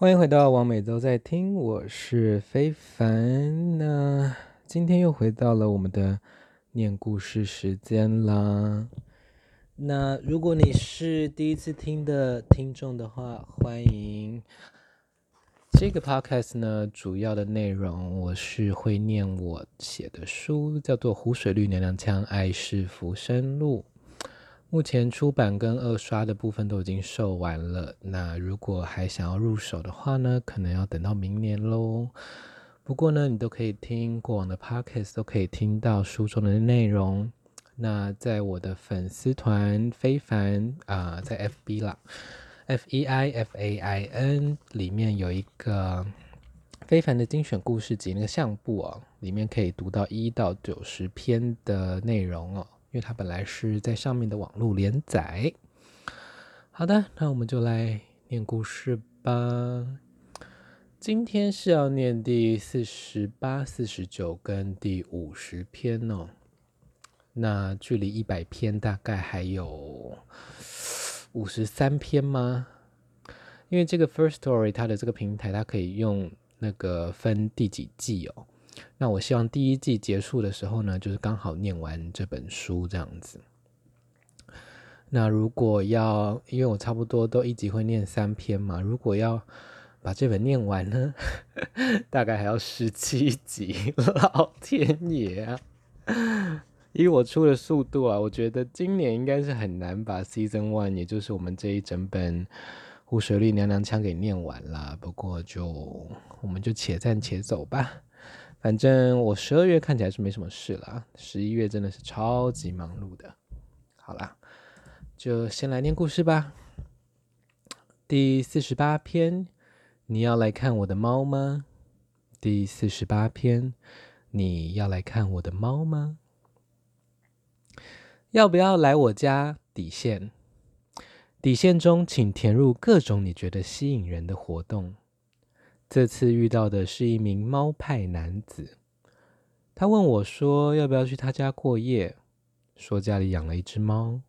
欢迎回到王美都在听，我是非凡。那今天又回到了我们的念故事时间啦。那如果你是第一次听的听众的话，欢迎。这个 podcast 呢，主要的内容我是会念我写的书，叫做《湖水绿娘娘腔爱是浮生路》。目前出版跟二刷的部分都已经售完了。那如果还想要入手的话呢，可能要等到明年喽。不过呢，你都可以听过往的 podcast，都可以听到书中的内容。那在我的粉丝团非凡啊、在 FB 啦，F E I F A I N 里面有一个非凡的精选故事集那个相簿哦，里面可以读到一到九十篇的内容哦。因为它本来是在上面的网络连载。好的，那我们就来念故事吧。今天是要念第四十八、四十九跟第五十篇哦。那距离一百篇大概还有五十三篇吗？因为这个 First Story 它的这个平台，它可以用那个分第几季哦。那我希望第一季结束的时候呢，就是刚好念完这本书这样子。那如果要，因为我差不多都一集会念三篇嘛，如果要把这本念完呢，大概还要十七集。老天爷啊！以我出的速度啊，我觉得今年应该是很难把 Season One，也就是我们这一整本《湖水绿娘娘腔》给念完啦。不过就我们就且战且走吧。反正我十二月看起来是没什么事了，十一月真的是超级忙碌的。好啦，就先来念故事吧。第四十八篇，你要来看我的猫吗？第四十八篇，你要来看我的猫吗？要不要来我家？底线，底线中请填入各种你觉得吸引人的活动。这次遇到的是一名猫派男子，他问我说：“要不要去他家过夜？”说家里养了一只猫，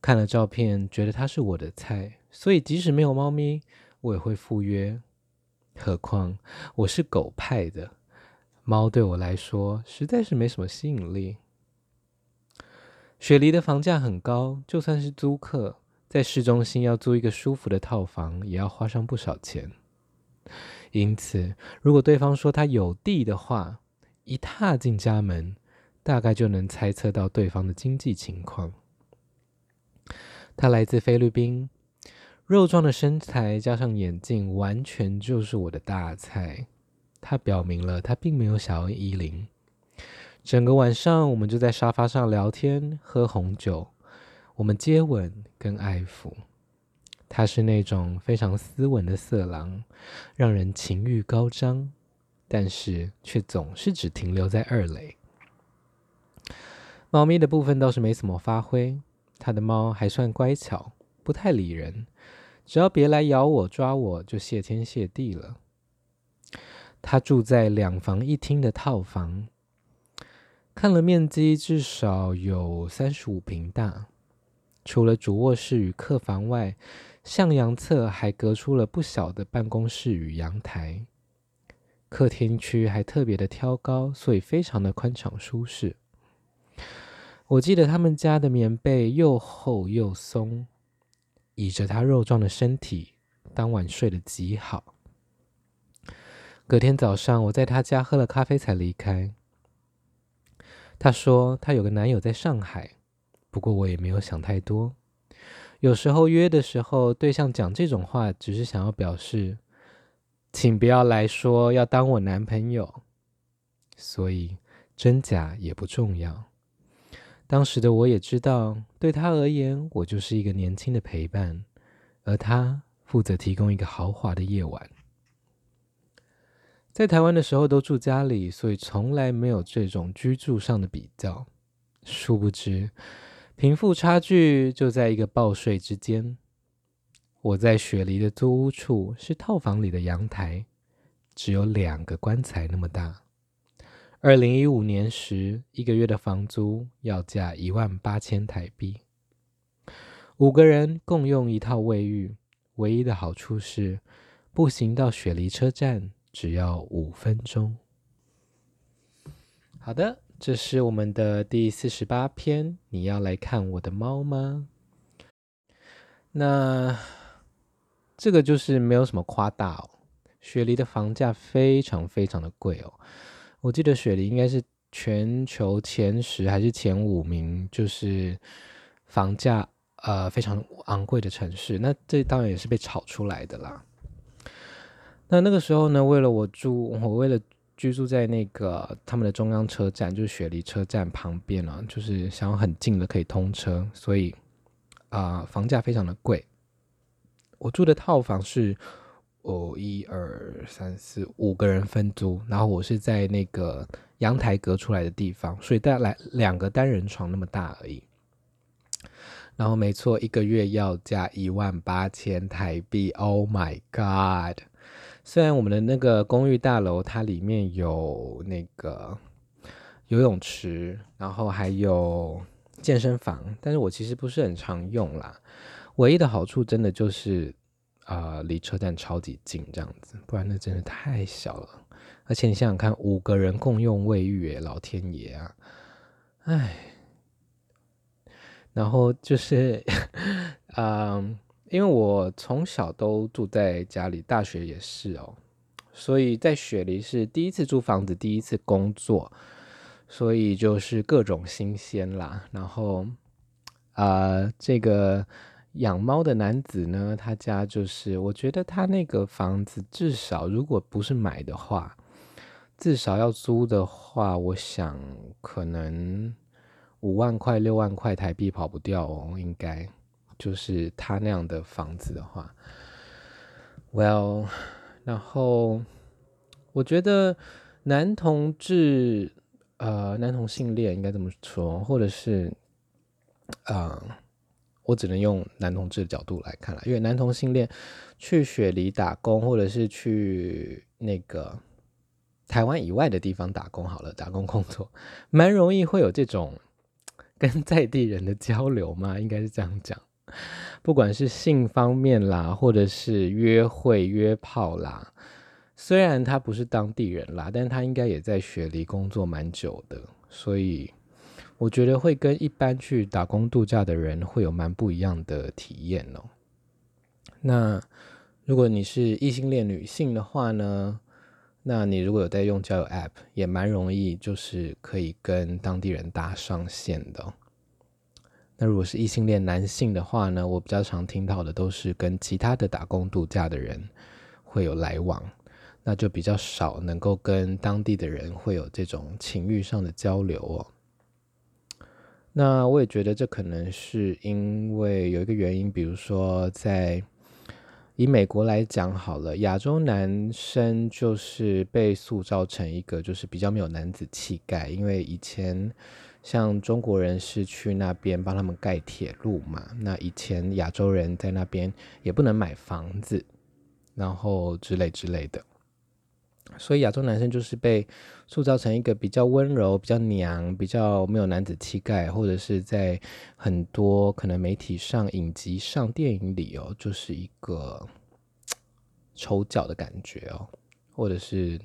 看了照片，觉得它是我的菜，所以即使没有猫咪，我也会赴约。何况我是狗派的，猫对我来说实在是没什么吸引力。雪梨的房价很高，就算是租客，在市中心要租一个舒服的套房，也要花上不少钱。因此，如果对方说他有地的话，一踏进家门，大概就能猜测到对方的经济情况。他来自菲律宾，肉壮的身材加上眼镜，完全就是我的大菜。他表明了他并没有想要依邻。整个晚上，我们就在沙发上聊天、喝红酒，我们接吻跟爱抚。他是那种非常斯文的色狼，让人情欲高涨，但是却总是只停留在二垒。猫咪的部分倒是没怎么发挥，他的猫还算乖巧，不太理人，只要别来咬我、抓我就谢天谢地了。他住在两房一厅的套房，看了面积至少有三十五平大，除了主卧室与客房外，向阳侧还隔出了不小的办公室与阳台，客厅区还特别的挑高，所以非常的宽敞舒适。我记得他们家的棉被又厚又松，倚着他肉壮的身体，当晚睡得极好。隔天早上，我在他家喝了咖啡才离开。他说他有个男友在上海，不过我也没有想太多。有时候约的时候，对象讲这种话，只是想要表示，请不要来说要当我男朋友，所以真假也不重要。当时的我也知道，对他而言，我就是一个年轻的陪伴，而他负责提供一个豪华的夜晚。在台湾的时候都住家里，所以从来没有这种居住上的比较。殊不知。贫富差距就在一个报税之间。我在雪梨的租屋处是套房里的阳台，只有两个棺材那么大。二零一五年时，一个月的房租要价一万八千台币。五个人共用一套卫浴，唯一的好处是步行到雪梨车站只要五分钟。好的，这是我们的第四十八篇。你要来看我的猫吗？那这个就是没有什么夸大哦。雪梨的房价非常非常的贵哦。我记得雪梨应该是全球前十还是前五名，就是房价呃非常昂贵的城市。那这当然也是被炒出来的啦。那那个时候呢，为了我住，我为了。居住在那个他们的中央车站，就是雪梨车站旁边啊，就是想要很近的可以通车，所以啊、房价非常的贵。我住的套房是哦，一二三四五个人分租，然后我是在那个阳台隔出来的地方，所以带来两个单人床那么大而已。然后没错，一个月要价一万八千台币，Oh my God！虽然我们的那个公寓大楼，它里面有那个游泳池，然后还有健身房，但是我其实不是很常用啦。唯一的好处真的就是，呃，离车站超级近这样子，不然那真的太小了。而且你想想看，五个人共用卫浴，老天爷啊！哎，然后就是，嗯。因为我从小都住在家里，大学也是哦，所以在雪梨是第一次租房子，第一次工作，所以就是各种新鲜啦。然后，呃，这个养猫的男子呢，他家就是，我觉得他那个房子至少如果不是买的话，至少要租的话，我想可能五万块、六万块台币跑不掉哦，应该。就是他那样的房子的话，Well，然后我觉得男同志，呃，男同性恋应该这么说，或者是，呃，我只能用男同志的角度来看了，因为男同性恋去雪梨打工，或者是去那个台湾以外的地方打工，好了，打工工作，蛮容易会有这种跟在地人的交流嘛，应该是这样讲。不管是性方面啦，或者是约会约炮啦，虽然他不是当地人啦，但他应该也在雪梨工作蛮久的，所以我觉得会跟一般去打工度假的人会有蛮不一样的体验哦。那如果你是异性恋女性的话呢，那你如果有在用交友 App，也蛮容易，就是可以跟当地人搭上线的。那如果是异性恋男性的话呢，我比较常听到的都是跟其他的打工度假的人会有来往，那就比较少能够跟当地的人会有这种情欲上的交流哦。那我也觉得这可能是因为有一个原因，比如说在以美国来讲好了，亚洲男生就是被塑造成一个就是比较没有男子气概，因为以前。像中国人是去那边帮他们盖铁路嘛，那以前亚洲人在那边也不能买房子，然后之类之类的，所以亚洲男生就是被塑造成一个比较温柔、比较娘、比较没有男子气概，或者是在很多可能媒体上、影集上、电影里哦，就是一个丑角的感觉哦，或者是。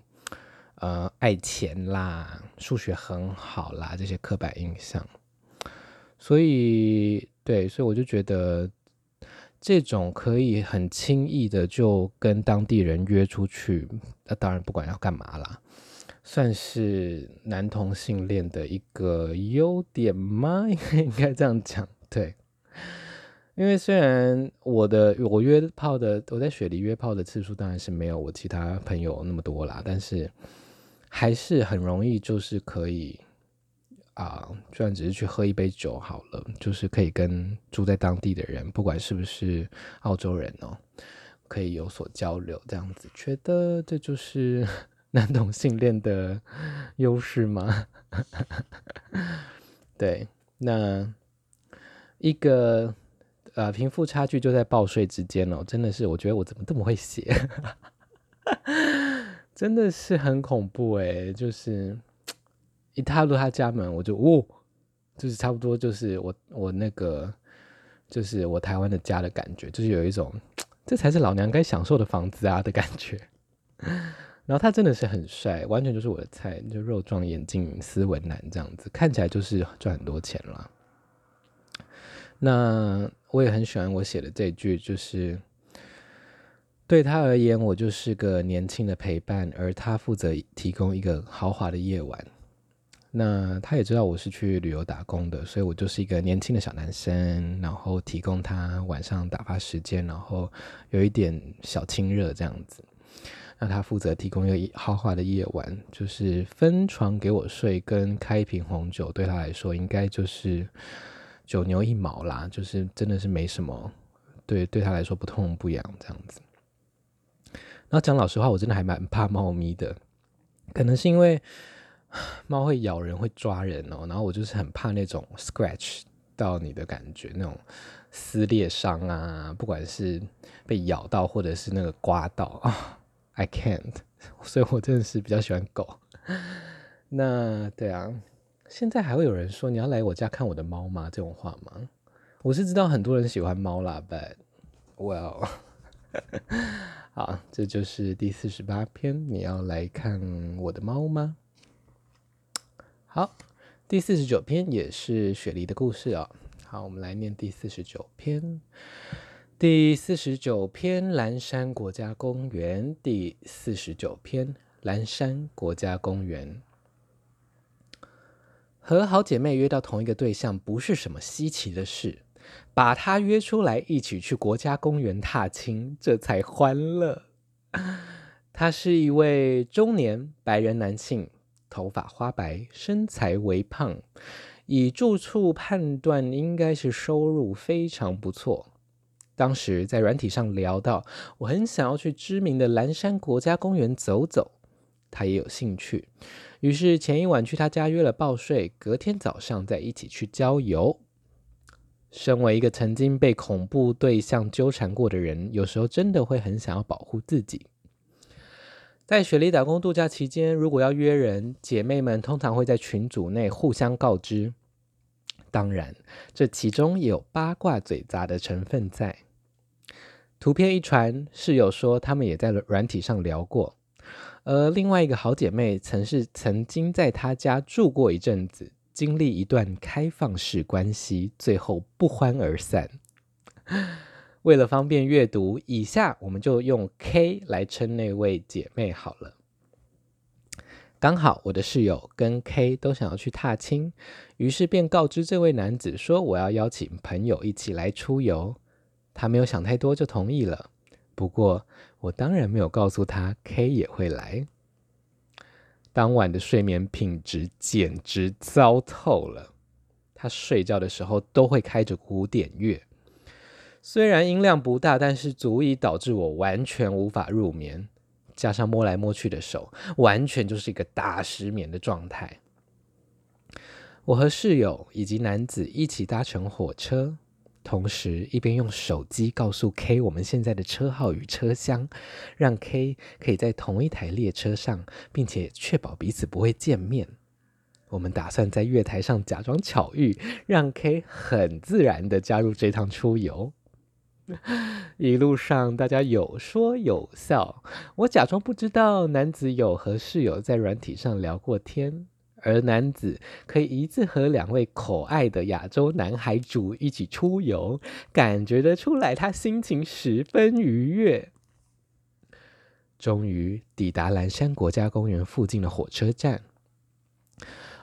呃，爱钱啦，数学很好啦，这些刻板印象。所以，对，所以我就觉得这种可以很轻易的就跟当地人约出去，那当然不管要干嘛啦，算是男同性恋的一个优点吗？应该应该这样讲，对。因为虽然我的我约炮的，我在雪梨约炮的次数当然是没有我其他朋友那么多啦，但是。还是很容易，就是可以啊，就算只是去喝一杯酒好了，就是可以跟住在当地的人，不管是不是澳洲人哦，可以有所交流，这样子，觉得这就是 男同性恋的优势吗？对，那一个呃贫富差距就在报税之间哦，真的是，我觉得我怎么这么会写？真的是很恐怖诶，就是一踏入他家门，我就哦，就是差不多就是我我那个就是我台湾的家的感觉，就是有一种这才是老娘该享受的房子啊的感觉。然后他真的是很帅，完全就是我的菜，就肉壮眼睛、斯文男这样子，看起来就是赚很多钱了。那我也很喜欢我写的这句，就是对他而言，我就是个年轻的陪伴，而他负责提供一个豪华的夜晚。那他也知道我是去旅游打工的，所以我就是一个年轻的小男生，然后提供他晚上打发时间，然后有一点小亲热这样子。那他负责提供一个豪华的夜晚，就是分床给我睡，跟开一瓶红酒，对他来说应该就是九牛一毛啦，就是真的是没什么，对对他来说不痛不痒这样子。然后讲老实话，我真的还蛮怕猫咪的，可能是因为。猫会咬人，会抓人哦，然后我就是很怕那种 scratch 到你的感觉，那种撕裂伤啊，不管是被咬到或者是那个刮到啊，，I can't，所以我真的是比较喜欢狗。那对啊，现在还会有人说你要来我家看我的猫吗？这种话吗？我是知道很多人喜欢猫啦，but well，好，这就是第四十八篇，你要来看我的猫吗？好，第四十九篇也是雪梨的故事、哦。好，我们来念第四十九篇。第四十九篇，蓝山国家公园。第四十九篇，蓝山国家公园。和好姐妹约到同一个对象不是什么稀奇的事，把他约出来一起去国家公园踏青，这才欢乐。他是一位中年白人男性。头发花白，身材微胖，以住处判断应该是收入非常不错。当时在软体上聊到，我很想要去知名的蓝山国家公园走走，他也有兴趣，于是前一晚去他家约了报税，隔天早上再一起去郊游。身为一个曾经被恐怖对象纠缠过的人，有时候真的会很想要保护自己。在雪梨打工度假期间，如果要约人，姐妹们通常会在群组内互相告知。当然，这其中也有八卦嘴杂的成分在。图片一传，室友说他们也在软体上聊过，而另外一个好姐妹曾是曾经在她家住过一阵子，经历一段开放式关系，最后不欢而散。为了方便阅读，以下我们就用 K 来称那位姐妹好了。刚好我的室友跟 K 都想要去踏青，于是便告知这位男子说我要邀请朋友一起来出游。他没有想太多就同意了。不过我当然没有告诉他 K 也会来。当晚的睡眠品质简直糟透了。他睡觉的时候都会开着古典乐。虽然音量不大，但是足以导致我完全无法入眠，加上摸来摸去的手，完全就是一个大失眠的状态。我和室友以及男子一起搭乘火车，同时一边用手机告诉 K 我们现在的车号与车厢，让 K 可以在同一台列车上，并且确保彼此不会见面。我们打算在月台上假装巧遇，让 K 很自然地加入这趟出游。一路上，大家有说有笑。我假装不知道男子有和室友在软体上聊过天，而男子可以一次和两位可爱的亚洲男孩主一起出游，感觉得出来他心情十分愉悦。终于抵达蓝山国家公园附近的火车站，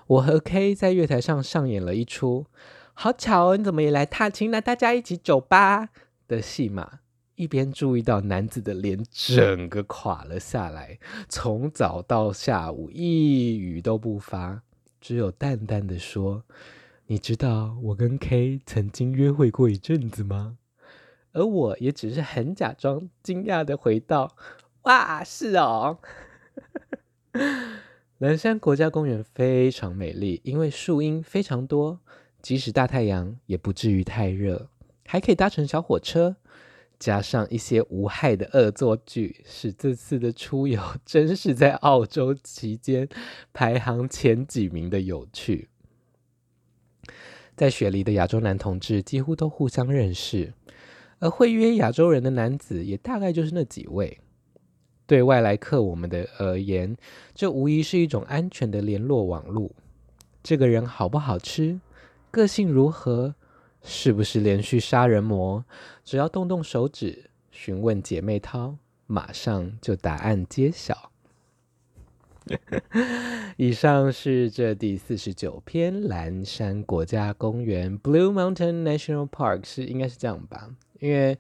我和 K 在月台上上演了一出“好巧哦，你怎么也来踏青？那大家一起走吧。”的戏码，一边注意到男子的脸整个垮了下来，从早到下午一语都不发，只有淡淡的说：“你知道我跟 K 曾经约会过一阵子吗？”而我也只是很假装惊讶的回道：“哇，是哦。”蓝山国家公园非常美丽，因为树荫非常多，即使大太阳也不至于太热。还可以搭乘小火车，加上一些无害的恶作剧，使这次的出游 真是在澳洲期间排行前几名的有趣。在雪梨的亚洲男同志几乎都互相认识，而会约亚洲人的男子也大概就是那几位。对外来客我们的而言，这无疑是一种安全的联络网路。这个人好不好吃？个性如何？是不是连续杀人魔？只要动动手指，询问姐妹淘，马上就答案揭晓。以上是这第四十九篇蓝山国家公园 （Blue Mountain National Park） 是应该是这样吧？因为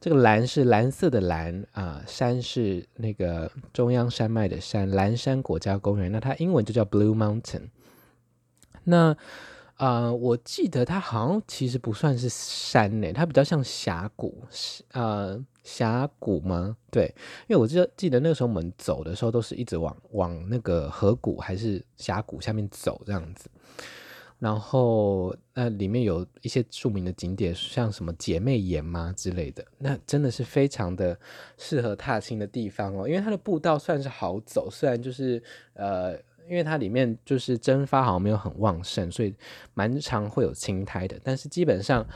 这个蓝是蓝色的蓝啊、山是那个中央山脉的山，蓝山国家公园。那它英文就叫 Blue Mountain。那、呃，我记得它好像其实不算是山呢，它比较像峡谷，呃，峡谷吗？对，因为我记得记得那个时候我们走的时候都是一直往往那个河谷还是峡谷下面走这样子，然后那里面有一些著名的景点，像什么姐妹岩吗之类的，那真的是非常的适合踏青的地方哦，因为它的步道算是好走，虽然就是呃。因为它里面就是蒸发好像没有很旺盛，所以蛮常会有青苔的。但是基本上，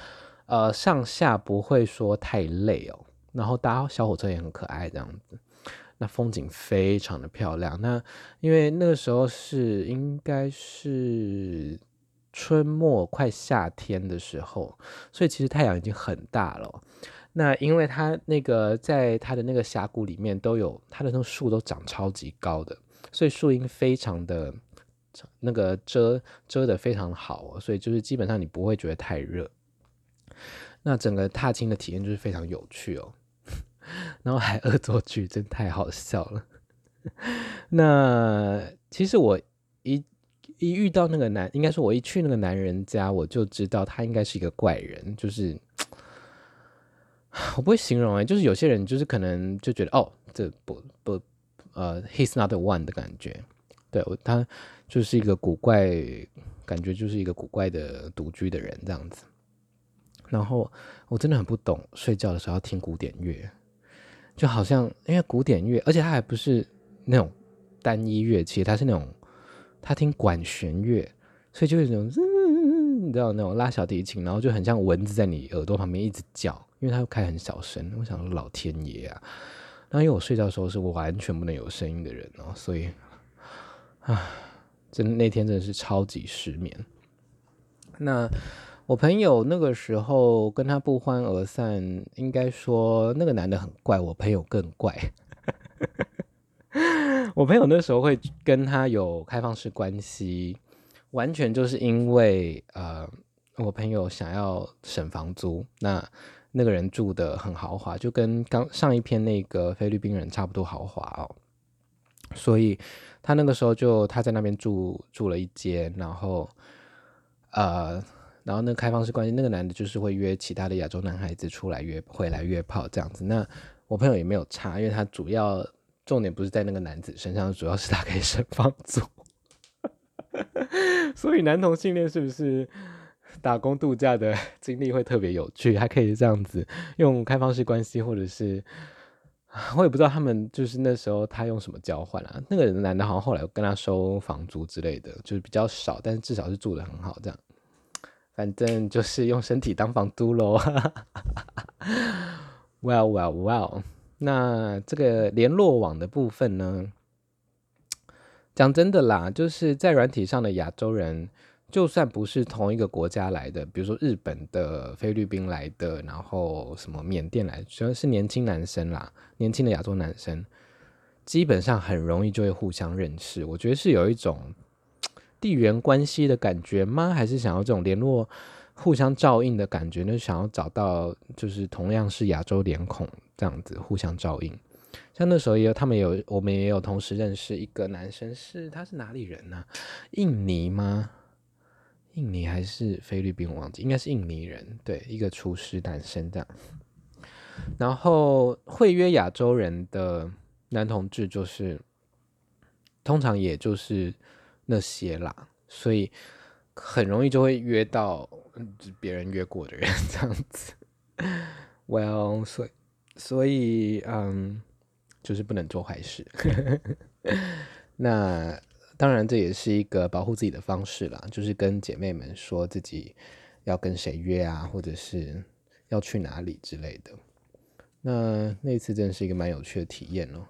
呃，上下不会说太累哦。然后搭小火车也很可爱，这样子。那风景非常的漂亮。那因为那个时候是应该是春末快夏天的时候，所以其实太阳已经很大了。那因为它那个在它的那个峡谷里面都有它的那种树都长超级高的。所以树荫非常的那个遮遮的非常好，所以就是基本上你不会觉得太热。那整个踏青的体验就是非常有趣哦，然后还恶作剧，真太好笑了。那其实我一一遇到那个男，应该说我一去那个男人家，我就知道他应该是一个怪人，就是 我不会形容哎，就是有些人就是可能就觉得哦，这不不。呃、，he's not one 的感觉，对，他就是一个古怪，感觉就是一个古怪的独居的人这样子。然后我真的很不懂，睡觉的时候要听古典乐，就好像因为古典乐，而且他还不是那种单一乐器，他是那种他听管弦乐，所以就有那种，你知道那种拉小提琴，然后就很像蚊子在你耳朵旁边一直叫，因为他又开很小声。我想说老天爷啊！那因为我睡觉的时候是完全不能有声音的人哦，所以，啊，真那天真的是超级失眠。那我朋友那个时候跟他不欢而散，应该说那个男的很怪，我朋友更怪。我朋友那时候会跟他有开放式关系，完全就是因为呃，我朋友想要省房租。那那个人住得很豪华，就跟刚上一篇那个菲律宾人差不多豪华哦。所以他那个时候就他在那边住住了一间，然后呃，然后那个开放式关系，那个男的就是会约其他的亚洲男孩子出来约回来约炮这样子。那我朋友也没有差，因为他主要重点不是在那个男子身上，主要是他可以省房租。所以男同性恋是不是？打工度假的经历会特别有趣，还可以这样子用开放式关系，或者是 我也不知道他们就是那时候他用什么交换啊？那个人男的好像后来跟他收房租之类的，就是比较少，但是至少是住得很好这样。反正就是用身体当房租喽。Well, well, well。那这个联络网的部分呢？讲真的啦，就是在软体上的亚洲人。就算不是同一个国家来的，比如说日本的、菲律宾来的，然后什么缅甸来的，主要是年轻男生啦，年轻的亚洲男生，基本上很容易就会互相认识。我觉得是有一种地缘关系的感觉吗？还是想要这种联络、互相照应的感觉呢？想要找到就是同样是亚洲脸孔这样子互相照应。像那时候也有，他们也有，我们也有同时认识一个男生是，他是哪里人呢、印尼吗？印尼还是菲律宾，我忘记，应该是印尼人。对，一个厨师男生这样。然后会约亚洲人的男同志，就是通常也就是那些啦，所以很容易就会约到别人约过的人这样子。Well，所以所以嗯，就是不能做坏事。那。当然，这也是一个保护自己的方式啦，就是跟姐妹们说自己要跟谁约啊，或者是要去哪里之类的。那那次真的是一个蛮有趣的体验哦，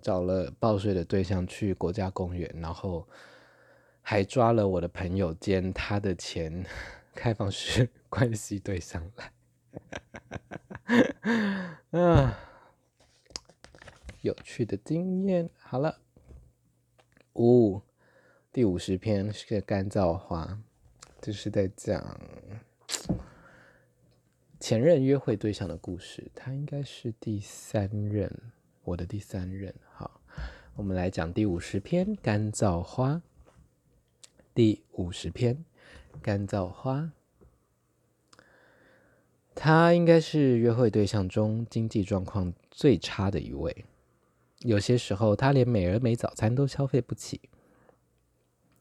找了报税的对象去国家公园，然后还抓了我的朋友兼他的前 开放式 关系对象来。啊，有趣的经验。好了，五第五十篇是个干燥花，就是在讲前任约会对象的故事。他应该是第三任，我的第三任。好，我们来讲第五十篇干燥花。第五十篇干燥花。他应该是约会对象中经济状况最差的一位，有些时候他连美而美早餐都消费不起。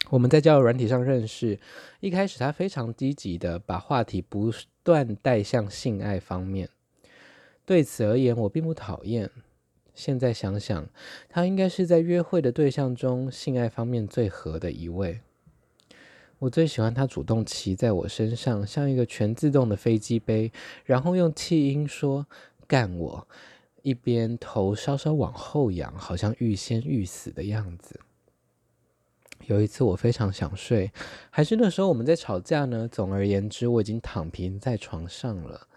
我们在交友软体上认识，一开始他非常积极的把话题不断带向性爱方面，对此而言我并不讨厌。现在想想，他应该是在约会的对象中性爱方面最合的一位。我最喜欢他主动骑在我身上，像一个全自动的飞机杯，然后用气音说“干我”，一边头稍稍往后仰，好像欲仙欲死的样子。有一次我非常想睡，还是那时候我们在吵架呢？总而言之，我已经躺平在床上了，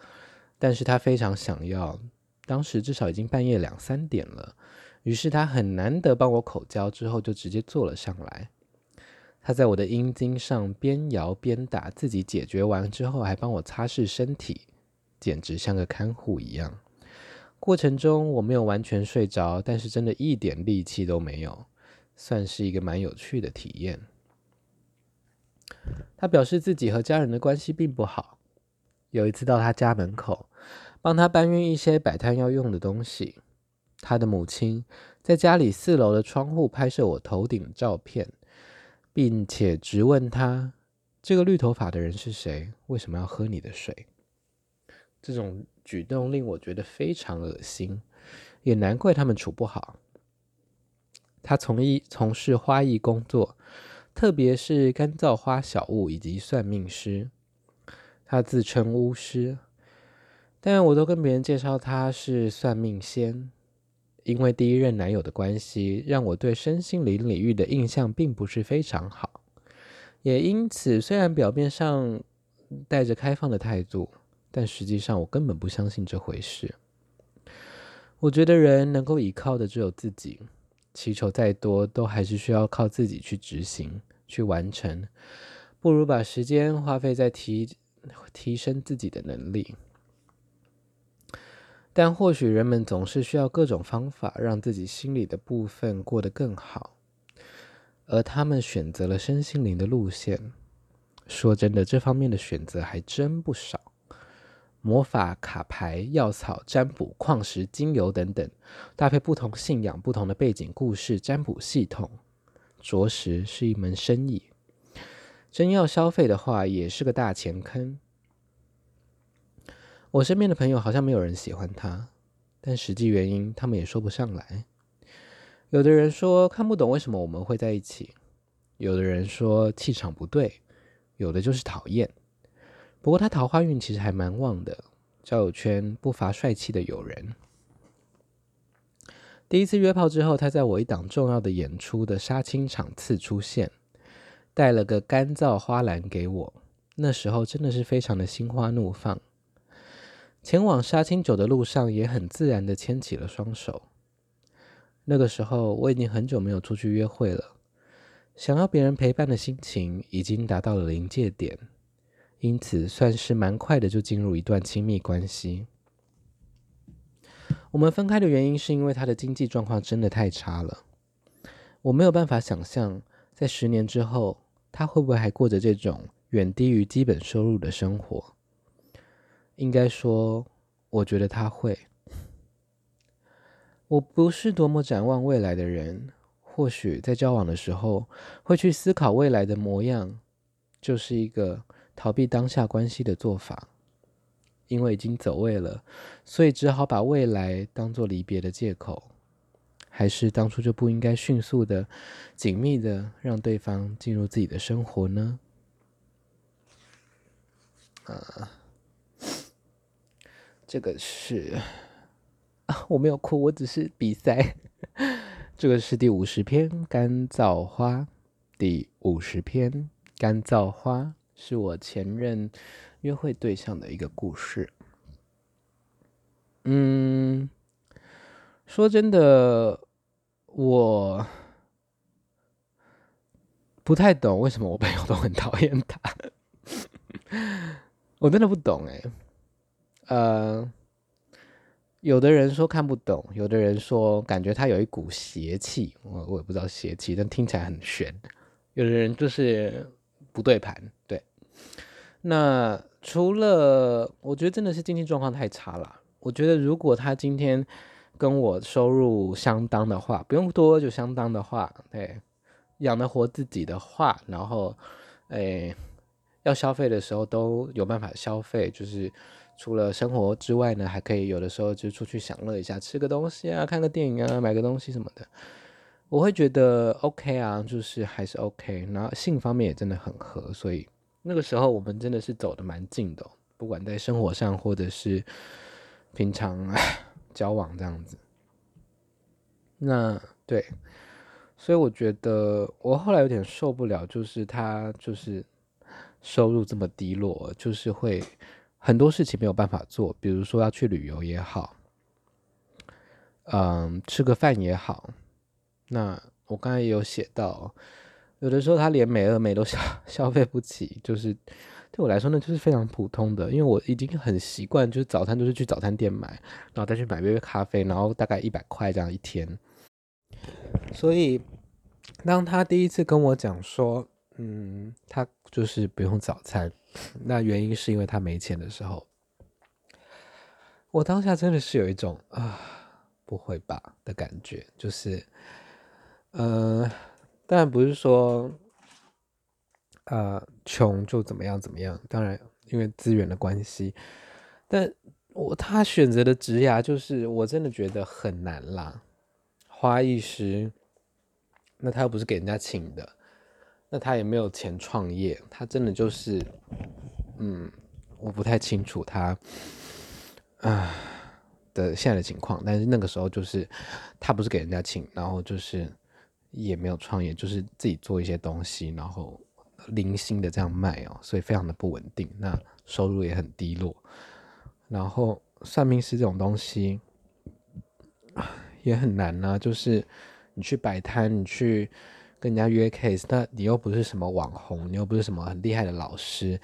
但是他非常想要。当时至少已经半夜两三点了，于是他很难得帮我口交，之后就直接坐了上来。他在我的阴茎上边摇边打，自己解决完之后还帮我擦拭身体，简直像个看护一样。过程中我没有完全睡着，但是真的一点力气都没有，算是一个蛮有趣的体验。他表示自己和家人的关系并不好。有一次到他家门口，帮他搬运一些摆摊要用的东西，他的母亲在家里四楼的窗户拍摄我头顶的照片。并且质问他：“这个绿头发的人是谁？为什么要喝你的水？”这种举动令我觉得非常恶心，也难怪他们处不好。他从艺从事花艺工作，特别是干燥花小物以及算命师。他自称巫师，但我都跟别人介绍他是算命仙。因为第一任男友的关系，让我对身心灵领域的印象并不是非常好，也因此，虽然表面上带着开放的态度，但实际上我根本不相信这回事。我觉得人能够依靠的只有自己，祈求再多都还是需要靠自己去执行、去完成，不如把时间花费在提提升自己的能力。但或许人们总是需要各种方法让自己心里的部分过得更好，而他们选择了身心灵的路线。说真的，这方面的选择还真不少。魔法、卡牌、药草、占卜、矿石、精油等等，搭配不同信仰、不同的背景故事，占卜系统，着实是一门生意。真要消费的话，也是个大钱坑。我身边的朋友好像没有人喜欢他，但实际原因他们也说不上来。有的人说看不懂为什么我们会在一起，有的人说气场不对，有的就是讨厌。不过他桃花运其实还蛮旺的，交友圈不乏帅气的友人。第一次约炮之后，他在我一档重要的演出的杀青场次出现，带了个干燥花篮给我。那时候真的是非常的心花怒放。前往杀青酒的路上，也很自然的牵起了双手。那个时候，我已经很久没有出去约会了，想要别人陪伴的心情已经达到了临界点，因此算是蛮快的就进入一段亲密关系。我们分开的原因是因为他的经济状况真的太差了，我没有办法想象在十年之后，他会不会还过着这种远低于基本收入的生活。应该说，我觉得他会。我不是多么展望未来的人，或许在交往的时候会去思考未来的模样，就是一个逃避当下关系的做法。因为已经走位了，所以只好把未来当做离别的借口。还是当初就不应该迅速的、紧密的让对方进入自己的生活呢？啊。这个是啊，我没有哭，我只是比赛。这个是第五十篇《干燥花》，第五十篇《干燥花》是我前任约会对象的一个故事。嗯，说真的，我不太懂为什么我朋友都很讨厌他，我真的不懂哎，呃。有的人说看不懂，有的人说感觉他有一股邪气，我我也不知道邪气，但听起来很玄。有的人就是不对盘，那除了，我觉得真的是经济状况太差了。我觉得如果他今天跟我收入相当的话，不用多就相当的话，对，养得活自己的话，然后，哎，要消费的时候都有办法消费，就是。除了生活之外呢，还可以有的时候就出去享乐一下，吃个东西啊，看个电影啊，买个东西什么的，我会觉得 OK 啊，就是还是 OK。然后性方面也真的很合，所以那个时候我们真的是走得蛮近的，不管在生活上或者是平常交往这样子。那对，所以我觉得我后来有点受不了，就是他就是收入这么低落，就是会。很多事情没有办法做，比如说要去旅游也好，嗯，吃个饭也好。那我刚才也有写到，有的时候他连美而美都消 消费不起，就是对我来说呢，就是非常普通的，因为我已经很习惯，就是早餐都是去早餐店买，然后再去买杯咖啡，然后大概一百块这样一天。所以当他第一次跟我讲说，嗯，他就是不用早餐。那原因是因为他没钱的时候，我当下真的是有一种啊，不会吧的感觉，就是，呃，当然不是说，呃，穷就怎么样怎么样，当然因为资源的关系，但我他选择的职涯就是我真的觉得很难啦，花艺师，那他又不是给人家请的。那他也没有钱创业，他真的就是，嗯，我不太清楚他，啊的现在的情况。但是那个时候就是，他不是给人家请，然后就是也没有创业，就是自己做一些东西，然后零星的这样卖哦，所以非常的不稳定，那收入也很低落。然后算命师这种东西也很难啊，就是你去摆摊，你去。跟人家约 case，那你又不是什么网红，你又不是什么很厉害的老师，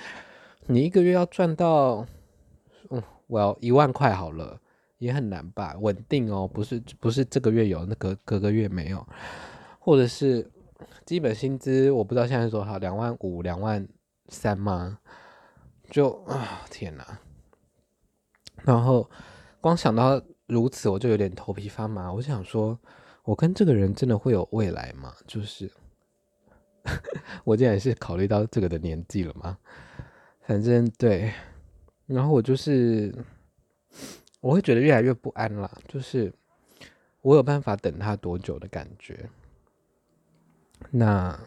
你一个月要赚到，嗯，我要一万块好了，也很难吧？稳定哦，不是不是这个月有，那个隔个月没有，或者是基本薪资，我不知道现在是多少，两万五、两万三吗？就啊，天哪！然后光想到如此，我就有点头皮发麻。我想说。我跟这个人真的会有未来吗？就是 我竟然是考虑到这个的年纪了吗？反正对，然后我就是我会觉得越来越不安了。就是我有办法等他多久的感觉？那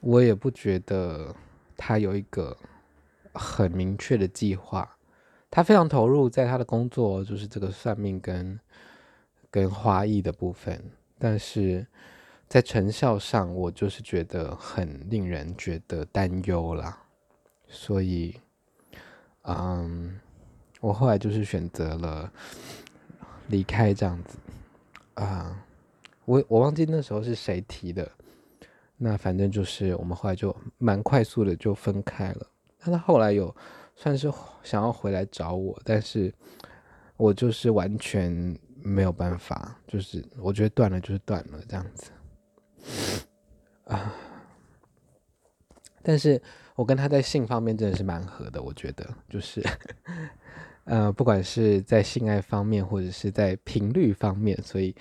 我也不觉得他有一个很明确的计划。他非常投入在他的工作，就是这个算命跟。跟花艺的部分，但是在成效上，我就是觉得很令人觉得担忧啦。所以，嗯，我后来就是选择了离开这样子。啊，我我忘记那时候是谁提的，那反正就是我们后来就蛮快速的就分开了。那他后来有算是想要回来找我，但是我就是完全。没有办法，就是我觉得断了就是断了这样子啊。但是我跟他在性方面真的是蛮合的，我觉得就是，呃，不管是在性爱方面或者是在频率方面，所以，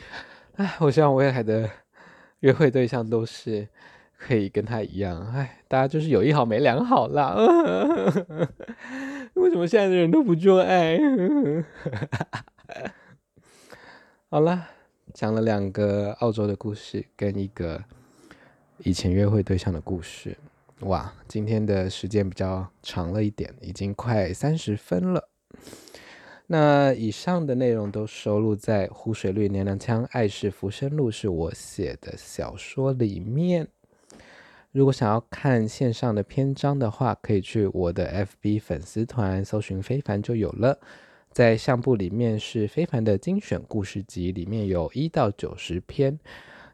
哎，我希望未来的 约会对象都是可以跟他一样，哎，大家就是有一好没两好啦。为什么现在的人都不做爱？好了，讲了两个澳洲的故事，跟一个以前约会对象的故事。哇，今天的时间比较长了一点，已经快三十分了。那以上的内容都收录在《湖水绿娘娘腔爱是浮生路》是我写的小说里面。如果想要看线上的篇章的话，可以去我的 FB 粉丝团搜寻非凡就有了。在相簿里面是非凡的精选故事集，里面有一到九十篇，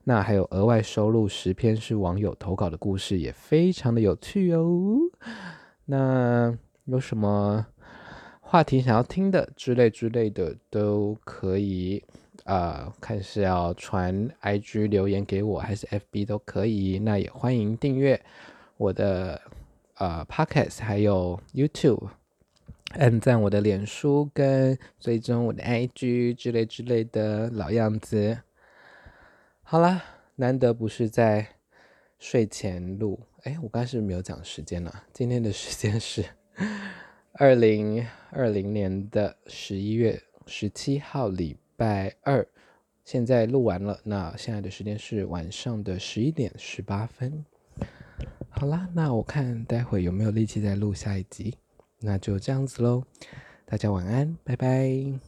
那还有额外收录十篇是网友投稿的故事，也非常的有趣哦。那有什么话题想要听的之类之类的都可以，呃，看是要传 IG 留言给我，还是 FB 都可以。那也欢迎订阅我的呃 Podcast，还有 YouTube。按赞我的脸书跟追踪我的 IG 之类之类的老样子。好啦，难得不是在睡前录，哎，我刚才是不是没有讲时间呢？今天的时间是二零二零年的十一月十七号，礼拜二。现在录完了，那现在的时间是晚上的十一点十八分。好啦，那我看待会有没有力气再录下一集。那就这样子喽，大家晚安，拜拜。